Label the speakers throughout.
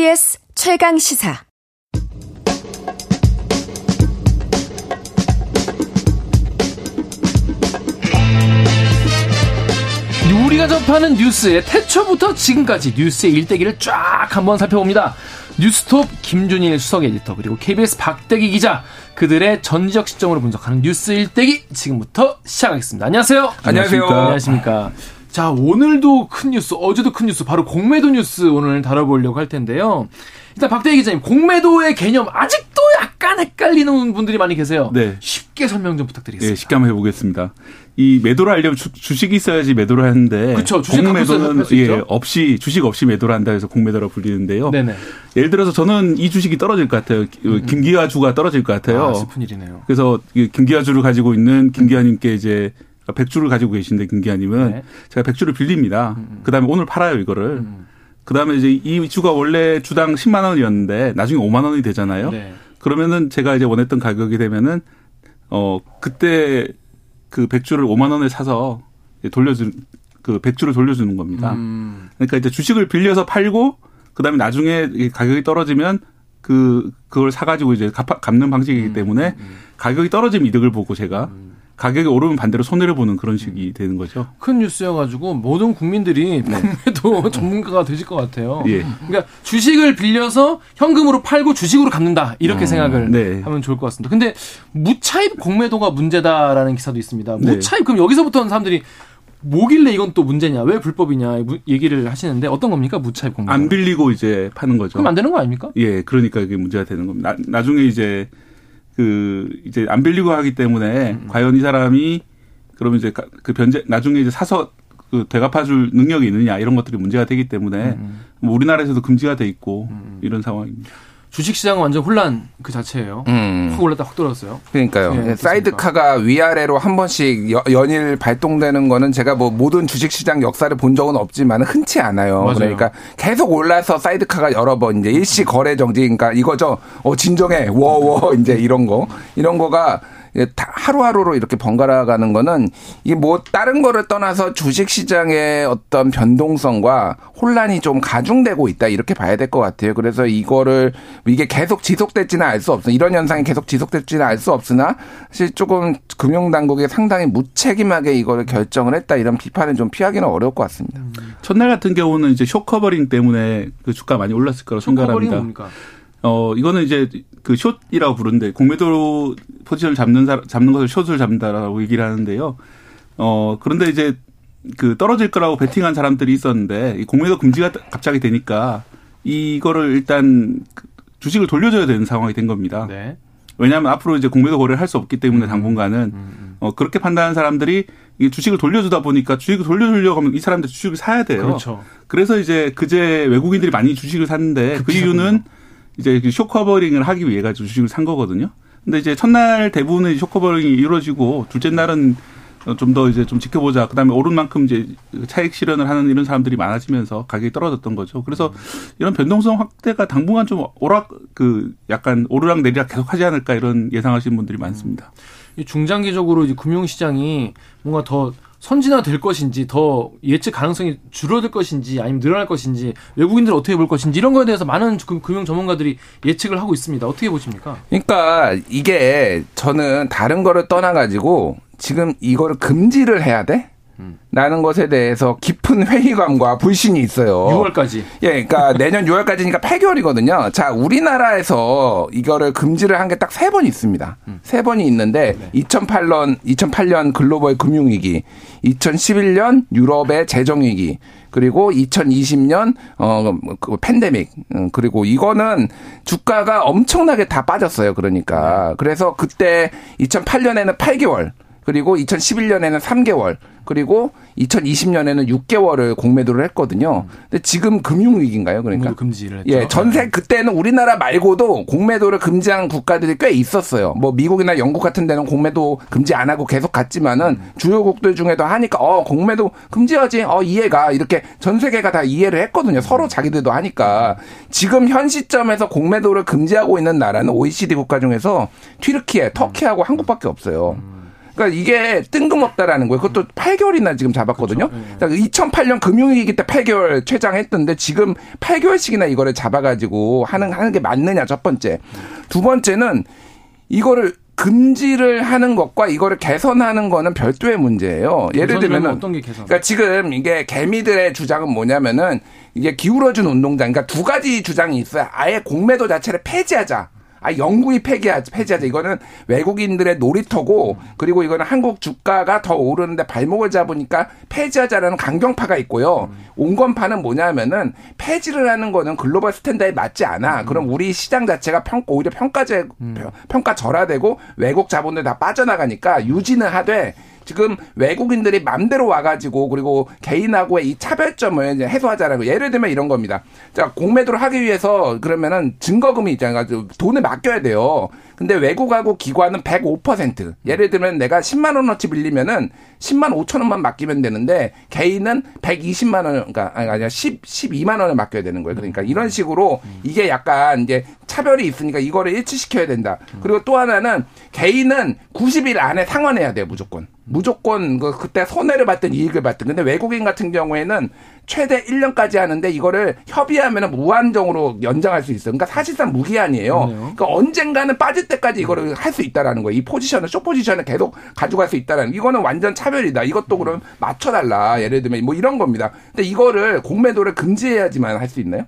Speaker 1: KBS 최강 시사.
Speaker 2: 우리가 접하는 뉴스의 태초부터 지금까지 뉴스의 일대기를 쫙 한번 살펴봅니다. 뉴스톱 김준일 수석 에디터 그리고 KBS 박대기 기자 그들의 전지적 시점으로 분석하는 뉴스 일대기 지금부터 시작하겠습니다. 안녕하세요.
Speaker 3: 안녕하세요.
Speaker 2: 안녕하십니까. 자 오늘도 큰 뉴스 어제도 큰 뉴스 바로 공매도 뉴스 오늘 다뤄보려고 할 텐데요. 일단 박대기 기자님 공매도의 개념 아직도 약간 헷갈리는 분들이 많이 계세요.
Speaker 3: 네.
Speaker 2: 쉽게 설명 좀 부탁드리겠습니다.
Speaker 3: 예, 쉽게 한번 해보겠습니다. 이 매도를 하려면 주, 식이 있어야지 매도를 하는데
Speaker 2: 그쵸, 주식
Speaker 3: 공매도는 예. 없이 주식 없이 매도를 한다 해서 공매도라고 불리는데요.
Speaker 2: 네네.
Speaker 3: 예를 들어서 저는 이 주식이 떨어질 것 같아요. 김기아주가 떨어질 것 같아요.
Speaker 2: 아, 슬픈 일이네요.
Speaker 3: 그래서 이 김기아주를 가지고 있는 김기아님께 이제 백주를 가지고 계신데 김기아님은
Speaker 2: 네.
Speaker 3: 제가 백주를 빌립니다. 그다음에 오늘 팔아요 이거를.
Speaker 2: 음.
Speaker 3: 그다음에 이제 이 주가 원래 주당 10만 원이었는데 나중에 5만 원이 되잖아요.
Speaker 2: 네.
Speaker 3: 그러면은 제가 이제 원했던 가격이 되면은 어 그때 그 백주를 5만 원에 사서 돌려준 그 백주를 돌려주는 겁니다.
Speaker 2: 음.
Speaker 3: 그러니까 이제 주식을 빌려서 팔고 그다음에 나중에 이 가격이 떨어지면 그 그걸 사가지고 이제 갚, 갚는 방식이기
Speaker 2: 음,
Speaker 3: 때문에 가격이 떨어지면 이득을 보고 제가 가격이 오르면 반대로 손해를 보는 그런 식이 되는 거죠.
Speaker 2: 큰 뉴스여가지고 모든 국민들이 공매도 전문가가 되실 것 같아요.
Speaker 3: 예.
Speaker 2: 그러니까 주식을 빌려서 현금으로 팔고 주식으로 갚는다 이렇게 생각을
Speaker 3: 네.
Speaker 2: 하면 좋을 것 같습니다. 근데 무차입 공매도가 문제다라는 기사도 있습니다.
Speaker 3: 네.
Speaker 2: 무차입 그럼 여기서부터는 사람들이 뭐길래 이건 또 문제냐, 왜 불법이냐 무- 얘기를 하시는데 어떤 겁니까 무차입 공매도?
Speaker 3: 안 빌리고 이제 파는 거죠.
Speaker 2: 그럼 안 되는 거 아닙니까?
Speaker 3: 예, 그러니까 이게 문제가 되는 겁니다. 나, 나중에 이제 그 이제 안 빌리고 하기 때문에
Speaker 2: 음.
Speaker 3: 과연 이 사람이 그러면 이제 가- 그 변제 나중에 이제 사서 그 되갚아줄 능력이 있느냐 이런 것들이 문제가 되기 때문에
Speaker 2: 음,
Speaker 3: 뭐 우리나라에서도 금지가 돼 있고 이런 상황입니다.
Speaker 2: 주식 시장은 완전 혼란 그 자체예요.
Speaker 4: 음.
Speaker 2: 확 올랐다 확 떨어졌어요.
Speaker 4: 그러니까요.
Speaker 2: 네,
Speaker 4: 사이드카가 위아래로 한 번씩 여- 연일 발동되는 거는 제가 뭐 모든 주식시장 역사를 본 적은 없지만 흔치 않아요.
Speaker 2: 맞아요.
Speaker 4: 그러니까 계속 올라서 사이드카가 여러 번 이제 일시 거래 정지, 그러니까 이거죠. 어 진정해, 워워 이제 이런 거 이런 거가 하루하루로 이렇게 번갈아 가는 거는 이게 뭐 다른 거를 떠나서 주식 시장의 어떤 변동성과 혼란이 좀 가중되고 있다 이렇게 봐야 될 것 같아요. 그래서 이거를 이게 계속 지속될지는 알 수 없어. 이런 현상이 계속 지속될지는 알 수 없으나 사실 조금 금융 당국이 상당히 무책임하게 이거를 결정을 했다 이런 비판은 좀 피하기는 어려울 것 같습니다.
Speaker 3: 첫날 같은 경우는 이제 short covering 때문에 그 주가 많이 올랐을 거라고 생각합니다.
Speaker 2: 뭡니까?
Speaker 3: 어 이거는 이제 그 숏이라고 부르는데 공매도 포지션을 잡는 사 잡는 것을 숏을 잡는다라고 얘기를 하는데요. 어 그런데 이제 그 떨어질 거라고 베팅한 사람들이 있었는데 이 공매도 금지가 갑자기 되니까 이거를 일단 그 주식을 돌려줘야 되는 상황이 된 겁니다.
Speaker 2: 네.
Speaker 3: 왜냐하면 앞으로 이제 공매도 거래를 할 수 없기 때문에 당분간은 어 그렇게 판단하는 사람들이 이 주식을 돌려주다 보니까 주식을 돌려주려고 하면 이 사람들 주식을 사야 돼요.
Speaker 2: 그렇죠.
Speaker 3: 그래서 이제 그제 외국인들이 많이 주식을 샀는데 그 이유는 이제 그 short covering을 하기 위해 가지고 주식을 산 거거든요. 근데 이제 첫날 대부분의 short covering이 이루어지고 둘째 날은 좀 더 이제 좀 지켜보자. 그다음에 오른 만큼 이제 차익 실현을 하는 이런 사람들이 많아지면서 가격이 떨어졌던 거죠. 그래서 이런 변동성 확대가 당분간 좀 오락 그 약간 오르락 내리락 계속 하지 않을까 이런 예상하시는 분들이 많습니다.
Speaker 2: 이 중장기적으로 이제 금융 시장이 뭔가 더 선진화될 것인지 더 예측 가능성이 줄어들 것인지 아니면 늘어날 것인지 외국인들 어떻게 볼 것인지 이런 거에 대해서 많은 금- 금융 전문가들이 예측을 하고 있습니다. 어떻게 보십니까?
Speaker 4: 그러니까 이게 저는 다른 거를 떠나 가지고 지금 이거를 금지를 해야 돼? 라는 것에 대해서 깊은 회의감과 불신이 있어요.
Speaker 2: 6월까지.
Speaker 4: 예, 그러니까 내년 6월까지니까 8개월이거든요. 자, 우리나라에서 이거를 금지를 한 게 딱 세 번 있습니다. 세 번이 있는데 2008년 2008년 글로벌 금융 위기, 2011년 유럽의 재정 위기, 그리고 2020년 어 그 팬데믹 음, 그리고 이거는 주가가 엄청나게 다 빠졌어요. 그러니까 그래서 그때 2008년에는 8개월 그리고 2011년에는 3개월, 그리고 2020년에는 6개월을 공매도를 했거든요. 근데 지금 금융위기인가요? 그러니까.
Speaker 2: 금지를 했죠.
Speaker 4: 예, 전세 그때는 우리나라 말고도 공매도를 금지한 국가들이 꽤 있었어요. 뭐 미국이나 영국 같은 데는 공매도 금지 안 하고 계속 갔지만은 주요국들 중에도 하니까 어 공매도 금지하지. 어 이해가 이렇게 전 세계가 다 이해를 했거든요. 서로 자기들도 하니까 지금 현 시점에서 공매도를 금지하고 있는 나라는 OECD 국가 중에서 튀르키예, 터키하고 한국밖에 없어요. 그러니까 이게 뜬금없다라는 거예요. 그것도 8개월이나 지금 잡았거든요. 그렇죠. 2008년 금융위기 때 8개월 최장했던데 지금 8개월씩이나 이거를 잡아가지고 하는 하는 게 맞느냐 첫 번째. 두 번째는 이거를 금지를 하는 것과 이거를 개선하는 거는 별도의 문제예요. 예를 들면
Speaker 2: 어떤 게 개선?
Speaker 4: 그러니까 지금 이게 개미들의 주장은 뭐냐면은 이게 기울어진 운동장, 그러니까 두 가지 주장이 있어요. 아예 공매도 자체를 폐지하자. 아, 영구히 폐기하자, 폐지하자. 이거는 외국인들의 놀이터고, 그리고 이거는 한국 주가가 더 오르는데 발목을 잡으니까 폐지하자라는 강경파가 있고요. 온건파는 뭐냐면은 폐지를 하는 거는 global standard에 맞지 않아. 그럼 우리 시장 자체가 평, 오히려 평가제, 평가 절하되고 외국 자본들 다 빠져나가니까 유지는 하되 지금 외국인들이 맘대로 와가지고 그리고 개인하고의 이 차별점을 이제 해소하자라고 예를 들면 이런 겁니다. 자 공매도를 하기 위해서 그러면은 증거금이 있잖아요. 돈을 맡겨야 돼요. 근데 외국하고 기관은 105% 예를 들면 내가 10만 원어치 빌리면은 10만 5천 원만 맡기면 되는데 개인은 120만 원 그러니까 아니 10 12만 원을 맡겨야 되는 거예요. 그러니까 이런 식으로 이게 약간 이제 차별이 있으니까 이거를 일치시켜야 된다. 그리고 또 하나는 개인은 90일 안에 상환해야 돼요, 무조건. 무조건 그 그때 손해를 받든 이익을 받든. 근데 외국인 같은 경우에는 최대 1년까지 하는데 이거를 협의하면 무한정으로 연장할 수 있어요. 그러니까 사실상 무기한이에요. 그러니까 언젠가는 빠질 때까지 이거를 할 수 있다라는 거예요. 이 포지션을 쇼 포지션을 계속 가져갈 수 있다라는. 이거는 완전 차별이다. 이것도 그럼 맞춰달라. 예를 들면 뭐 이런 겁니다. 근데 이거를 공매도를 금지해야지만 할 수 있나요?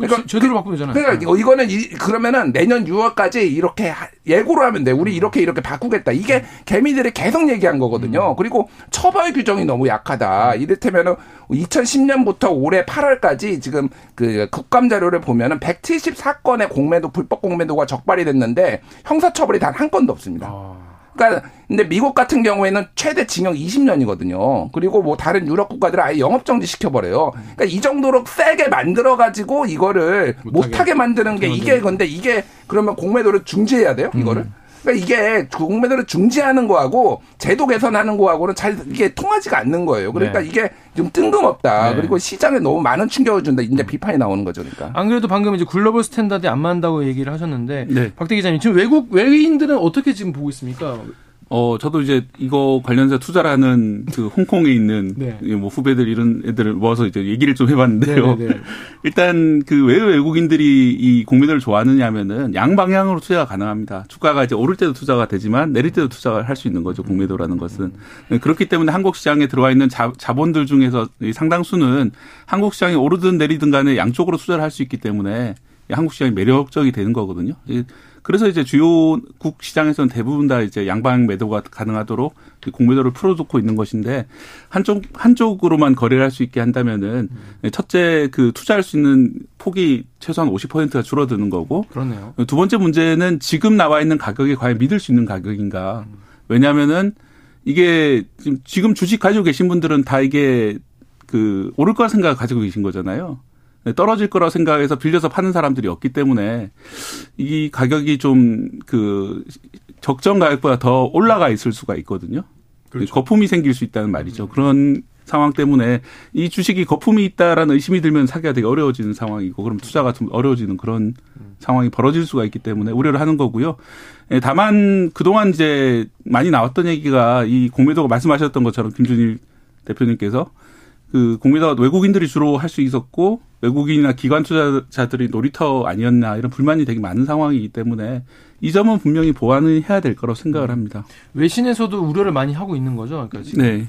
Speaker 2: 그러니까 제대로 바꾸면 되잖아요.
Speaker 4: 그러니까
Speaker 2: 네.
Speaker 4: 이거는 이, 그러면은 내년 6월까지 이렇게 예고로 하면 돼. 우리 이렇게 이렇게 바꾸겠다. 이게 개미들이 계속 얘기한 거거든요.
Speaker 2: 음.
Speaker 4: 그리고 처벌 규정이 너무 약하다. 이를테면은 2010년부터 올해 8월까지 지금 그 국감 자료를 보면은 174건의 공매도 불법 공매도가 적발이 됐는데 형사 처벌이 단 한 건도 없습니다.
Speaker 2: 아.
Speaker 4: 그러니까 근데 미국 같은 경우에는 최대 징역 20년이거든요. 그리고 뭐 다른 유럽 국가들은 아예 영업 정지 시켜 버려요. 그러니까 이 정도로 세게 만들어 가지고 이거를
Speaker 2: 못하게.
Speaker 4: 못하게 만드는 게 이게 근데 이게 그러면 공매도를 중지해야 돼요? 이거를? 그러니까 이게 공매도를 중지하는 거하고 제도 개선하는 거하고는 잘 이게 통하지가 않는 거예요. 그러니까
Speaker 2: 네.
Speaker 4: 이게 좀 뜬금없다.
Speaker 2: 네.
Speaker 4: 그리고 시장에 너무 많은 충격을 준다. 이제 비판이 나오는 거죠. 그러니까.
Speaker 2: 안 그래도 방금 이제 global standard에 안 맞는다고 얘기를 하셨는데
Speaker 3: 네.
Speaker 2: 박대 기자님 지금 외국 외인들은 어떻게 지금 보고 있습니까?
Speaker 3: 어, 저도 이제 이거 관련해서 투자를 하는 그 홍콩에 있는
Speaker 2: 네.
Speaker 3: 뭐 후배들 이런 애들을 모아서 이제 얘기를 좀 해봤는데요.
Speaker 2: 네네네.
Speaker 3: 일단 그 왜 외국인들이 이 공매도를 좋아하느냐 하면은 양방향으로 투자가 가능합니다. 주가가 이제 오를 때도 투자가 되지만 내릴 때도 투자를 할 수 있는 거죠. 공매도라는 것은. 네, 그렇기 때문에 한국 시장에 들어와 있는 자, 자본들 중에서 이 상당수는 한국 시장이 오르든 내리든 간에 양쪽으로 투자를 할 수 있기 때문에 이 한국 시장이 매력적이 되는 거거든요. 이 그래서 이제 주요 국 시장에서는 대부분 다 이제 양방 매도가 가능하도록 이 공매도를 풀어놓고 있는 것인데 한쪽 한쪽으로만 거래를 할 수 있게 한다면은 첫째 그 투자할 수 있는 폭이 최소한 50%가 줄어드는 거고
Speaker 2: 그렇네요.
Speaker 3: 두 번째 문제는 지금 나와 있는 가격이 과연 믿을 수 있는 가격인가? 왜냐하면은 이게 지금 지금 주식 가지고 계신 분들은 다 이게 그 오를 거라 생각 가지고 계신 거잖아요. 네, 떨어질 거라 생각해서 빌려서 파는 사람들이 없기 때문에 이 가격이 좀 그 적정 가격보다 더 올라가 있을 수가 있거든요.
Speaker 2: 그렇죠.
Speaker 3: 거품이 생길 수 있다는 말이죠. 그런 상황 때문에 이 주식이 거품이 있다라는 의심이 들면 사기가 되게 어려워지는 상황이고 그럼 투자가 좀 어려워지는 그런 상황이 벌어질 수가 있기 때문에 우려를 하는 거고요. 예, 다만 그동안 이제 많이 나왔던 얘기가 이 공매도가 말씀하셨던 것처럼 김준일 대표님께서 그 공매도가 외국인들이 주로 할 수 있었고 외국인이나 기관 투자자들이 놀이터 아니었나 이런 불만이 되게 많은 상황이기 때문에 이 점은 분명히 보완을 해야 될 거라고 생각을 합니다.
Speaker 2: 외신에서도 우려를 많이 하고 있는 거죠. 그러니까 지금.
Speaker 3: 네.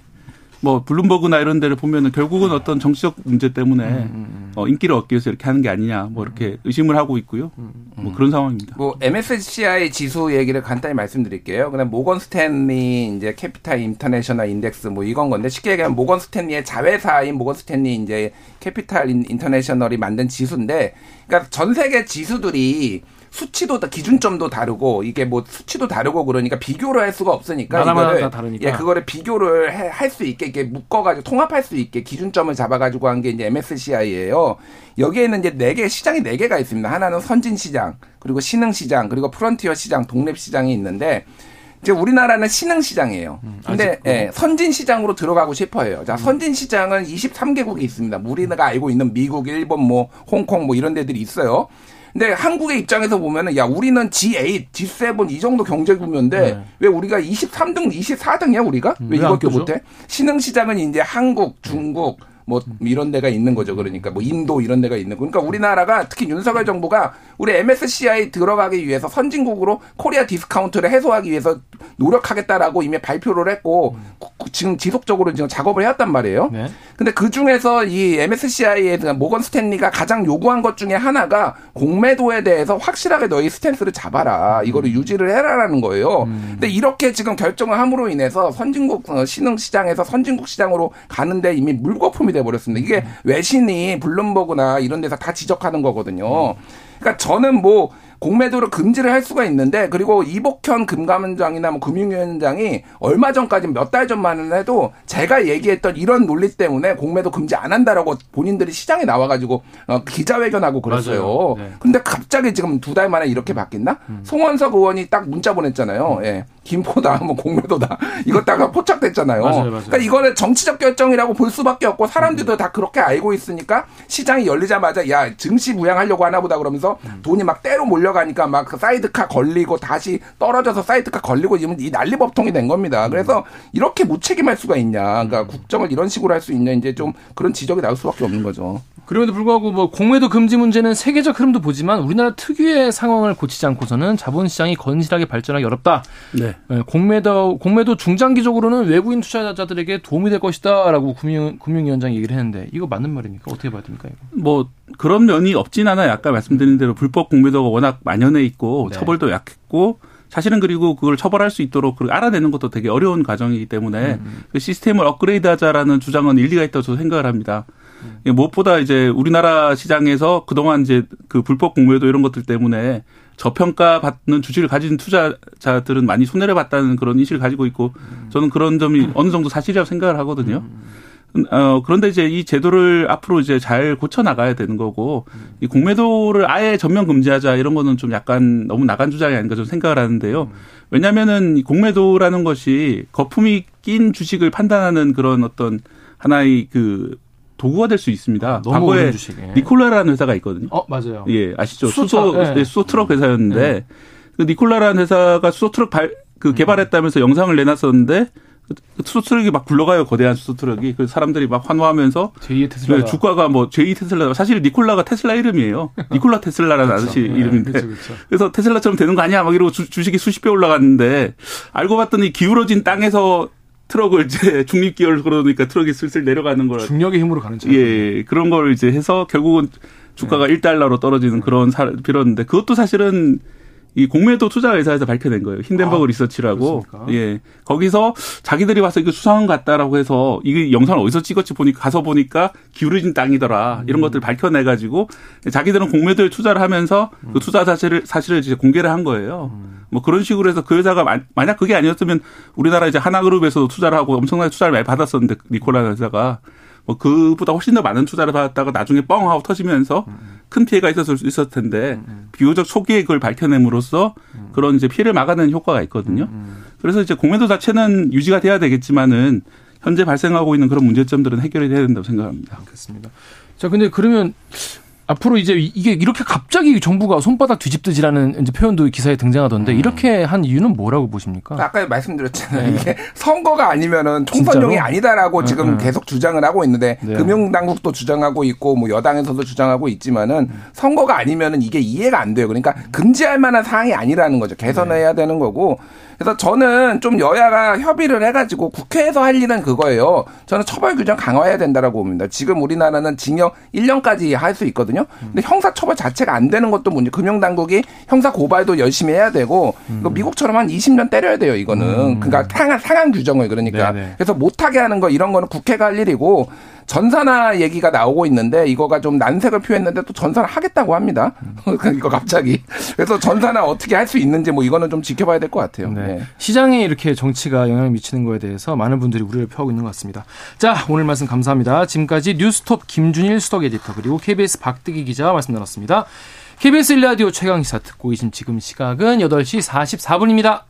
Speaker 3: 뭐 블룸버그나 이런 데를 보면은 결국은 어떤 정치적 문제 때문에
Speaker 2: 음,
Speaker 3: 어, 인기를 얻기 위해서 이렇게 하는 게 아니냐 뭐 이렇게 의심을 하고 있고요. 뭐 그런 상황입니다.
Speaker 4: 뭐 MSCI 지수 얘기를 간단히 말씀드릴게요. 그다음 모건 스탠리 이제 Capital International Index 뭐 이건 건데 쉽게 얘기하면 모건 스탠리의 자회사인 모건 스탠리 이제 Capital In- International이 만든 지수인데 그러니까 전 세계 지수들이 수치도 다- 기준점도 다르고 이게 뭐 수치도 다르고 그러니까 비교를 할 수가 없으니까 이거를
Speaker 2: 다 다르니까.
Speaker 4: 예 그거를 비교를 할 수 있게 이렇게 묶어가지고 통합할 수 있게 기준점을 잡아가지고 한 게 이제 MSCI예요. 여기에는 이제 네 개 시장이 네 개가 있습니다. 하나는 선진 시장, 그리고 신흥 시장, 그리고 프론티어 시장, 독립 시장이 있는데 이제 우리나라는 신흥 시장이에요. 근데
Speaker 2: 아직도.
Speaker 4: 예, 선진 시장으로 들어가고 싶어요. 자, 선진 시장은 23개국이 있습니다. 우리가 알고 있는 미국, 일본, 뭐 홍콩 뭐 이런 데들이 있어요. 근데 한국의 입장에서 보면은 야 우리는 G8, G7 이 정도 경제 구조인데
Speaker 2: 네.
Speaker 4: 왜 우리가 23등, 24등이야 우리가? 왜 이것도
Speaker 2: 껴줘?
Speaker 4: 못해? 신흥 시장은 이제 한국, 중국 뭐 이런 데가 있는 거죠. 그러니까 뭐 인도 이런 데가 있는 거. 그러니까 우리나라가 특히 윤석열 정부가 우리 MSCI 들어가기 위해서 선진국으로 Korea discount를 해소하기 위해서 노력하겠다라고 이미 발표를 했고 지금 지속적으로 지금 작업을 해왔단 말이에요.
Speaker 2: 네.
Speaker 4: 근데 그 중에서 이 MSCI의 모건 스탠리가 가장 요구한 것 중에 하나가 공매도에 대해서 확실하게 너희 stance를 잡아라. 이거를 유지를 해라라는 거예요. 근데 이렇게 지금 결정을 함으로 인해서 선진국 어, 신흥 시장에서 선진국 시장으로 가는데 이미 물거품이 돼 버렸습니다. 이게 외신이 블룸버그나 이런 데서 다 지적하는 거거든요. 그러니까 저는 뭐 공매도를 금지를 할 수가 있는데 그리고 이복현 금감원장이나 뭐 금융위원장이 얼마 전까지 몇 달 전만 해도 제가 얘기했던 이런 논리 때문에 공매도 금지 안 한다라고 본인들이 시장에 나와가지고 어, 기자회견하고 그랬어요.
Speaker 2: 네.
Speaker 4: 근데 갑자기 지금 두 달 만에 이렇게 바뀐다? 송원석 의원이 딱 문자 보냈잖아요. 예. 김포다, 뭐 공매도다. 이것다가 포착됐잖아요.
Speaker 2: 맞아요, 맞아요.
Speaker 4: 그러니까 이거는 정치적 결정이라고 볼 수밖에 없고 사람들도 다 그렇게 알고 있으니까 시장이 열리자마자 야 증시 부양하려고 하나 보다 그러면서 돈이 막 떼로 몰려가니까 막 그 사이드카 걸리고 다시 떨어져서 사이드카 걸리고 이러면 이 난리법석이 된 겁니다. 그래서 이렇게 무책임할 수가 있냐. 그러니까 국정을 이런 식으로 할 수 있냐. 이제 좀 그런 지적이 나올 수밖에 없는 거죠.
Speaker 2: 그럼에도 불구하고 뭐 공매도 금지 문제는 세계적 흐름도 보지만 우리나라 특유의 상황을 고치지 않고서는 자본시장이 건실하게 발전하기 어렵다.
Speaker 3: 네.
Speaker 2: 예, 공매도 공매도 중장기적으로는 외국인 투자자들에게 도움이 될 것이다라고 금융 금융위원장이 얘기를 했는데 이거 맞는 말입니까? 어떻게 봐야 됩니까? 이거?
Speaker 3: 뭐 그런 면이 없진 않아요. 아까 말씀드린 대로 불법 공매도가 워낙 만연해 있고
Speaker 2: 네.
Speaker 3: 처벌도 약했고 사실은 그리고 그걸 처벌할 수 있도록 그걸 알아내는 것도 되게 어려운 과정이기 때문에 그 시스템을 업그레이드하자라는 주장은 일리가 있다고 저도 생각을 합니다. 예, 무엇보다 이제 우리나라 시장에서 그동안 이제 그 불법 공매도 이런 것들 때문에 저평가 받는 주식을 가진 투자자들은 많이 손해를 봤다는 그런 인식을 가지고 있고 저는 그런 점이 어느 정도 사실이라고 생각을 하거든요. 어, 그런데 이제 이 제도를 앞으로 이제 잘 고쳐 나가야 되는 거고, 이 공매도를 아예 전면 금지하자 이런 거는 좀 약간 너무 나간 주장이 아닌가 좀 생각을 하는데요. 왜냐면은 이 공매도라는 것이 거품이 낀 주식을 판단하는 그런 어떤 하나의 그 도구가 될 수 있습니다.
Speaker 2: 너무
Speaker 3: 과거에
Speaker 2: 주식에.
Speaker 3: 니콜라라는 회사가 있거든요.
Speaker 2: 어 맞아요.
Speaker 3: 예, 아시죠?
Speaker 2: 수소차,
Speaker 3: 수소,
Speaker 2: 예.
Speaker 3: 네, 수소 트럭 회사였는데, 그 니콜라라는 회사가 수소 트럭 발, 그 개발했다면서 영상을 내놨었는데, 그 수소 트럭이 막 굴러가요, 거대한 수소 트럭이. 그 사람들이 막 환호하면서,
Speaker 2: 제2의 테슬라.
Speaker 3: 네, 주가가 뭐, 제2 테슬라, 사실 니콜라가 테슬라 이름이에요. 니콜라 테슬라라는 아저씨 이름인데.
Speaker 2: 그렇죠, 그렇죠.
Speaker 3: 그래서 테슬라처럼 되는 거 아니야? 막 이러고 주, 주식이 수십 배 올라갔는데, 알고 봤더니 기울어진 땅에서 트럭을 이제 중립기어를 걸어놓으니까 트럭이 슬슬 내려가는 걸
Speaker 2: 중력의 힘으로 가는 차.
Speaker 3: 예, 그런 걸 이제 해서 결국은 주가가
Speaker 2: 네.
Speaker 3: 1달러로 떨어지는 그런 사, 빌었는데 그것도 사실은 이 공매도 투자 회사에서 밝혀낸 거예요. 힌덴버그
Speaker 2: 아,
Speaker 3: 리서치라고.
Speaker 2: 그렇습니까?
Speaker 3: 예. 거기서 자기들이 와서 이거 수상한 것 같다라고 해서 이게 영상을 어디서 찍었지 보니까 가서 보니까 기울어진 땅이더라.
Speaker 2: 음.
Speaker 3: 이런 것들 밝혀내 가지고 자기들은 공매도에 투자를 하면서
Speaker 2: 음.
Speaker 3: 그 투자 사실을 사실을 이제 공개를 한 거예요. 뭐 그런 식으로 해서 그 회사가 만- 만약 그게 아니었으면 우리나라 이제 하나그룹에서도 투자를 하고 엄청나게 투자를 많이 받았었는데 니콜라 회사가 뭐 그보다 훨씬 더 많은 투자를 받았다가 나중에 뻥 하고 터지면서 큰 피해가 있었을 수 있었을 텐데 비교적 초기에 그걸 밝혀냄으로써 그런 이제 피해를 막아내는 효과가 있거든요. 그래서 이제 공매도 자체는 유지가 돼야 되겠지만은 현재 발생하고 있는 그런 문제점들은 해결이 돼야 된다고 생각합니다.
Speaker 2: 그렇습니다. 자, 근데 그러면 앞으로 이제 이게 이렇게 갑자기 정부가 손바닥 뒤집듯이라는 이제 표현도 기사에 등장하던데
Speaker 3: 음.
Speaker 2: 이렇게 한 이유는 뭐라고 보십니까?
Speaker 4: 아까 말씀드렸잖아요. 이게 선거가 아니면은 총선용이
Speaker 2: 진짜로?
Speaker 4: 아니다라고
Speaker 2: 네,
Speaker 4: 지금
Speaker 2: 네.
Speaker 4: 계속 주장을 하고 있는데
Speaker 2: 네.
Speaker 4: 금융당국도 주장하고 있고 뭐 여당에서도 주장하고 있지만은 선거가 아니면은 이게 이해가 안 돼요. 그러니까 금지할 만한 사항이 아니라는 거죠. 개선해야 되는 거고. 그래서 저는 좀 여야가 협의를 해가지고 국회에서 할 일은 그거예요. 저는 처벌 규정 강화해야 된다라고 봅니다. 지금 우리나라는 징역 1년까지 할 수 있거든요. 근데 형사 처벌 자체가 안 되는 것도 문제. 금융 당국이 형사 고발도 열심히 해야 되고 이거 미국처럼 한 20년 때려야 돼요. 이거는 그러니까 상한 상한 규정을 그러니까
Speaker 2: 네네.
Speaker 4: 그래서 못하게 하는 거 이런 거는 국회가 할 일이고 전산화 얘기가 나오고 있는데 이거가 좀 난색을 표했는데 또 전산화 하겠다고 합니다. 이거 갑자기 그래서 전산화 어떻게 할 수 있는지 뭐 이거는 좀 지켜봐야 될 것 같아요.
Speaker 2: 네.
Speaker 4: 네.
Speaker 2: 시장에 이렇게 정치가 영향을 미치는 거에 대해서 많은 분들이 우려를 표하고 있는 것 같습니다. 자, 오늘 말씀 감사합니다. 지금까지 뉴스톱 김준일 수석 에디터 그리고 KBS 박득기 기자와 말씀 나눴습니다. KBS 일라디오 최강시사 듣고 계신 지금 시각은 8시 44분입니다.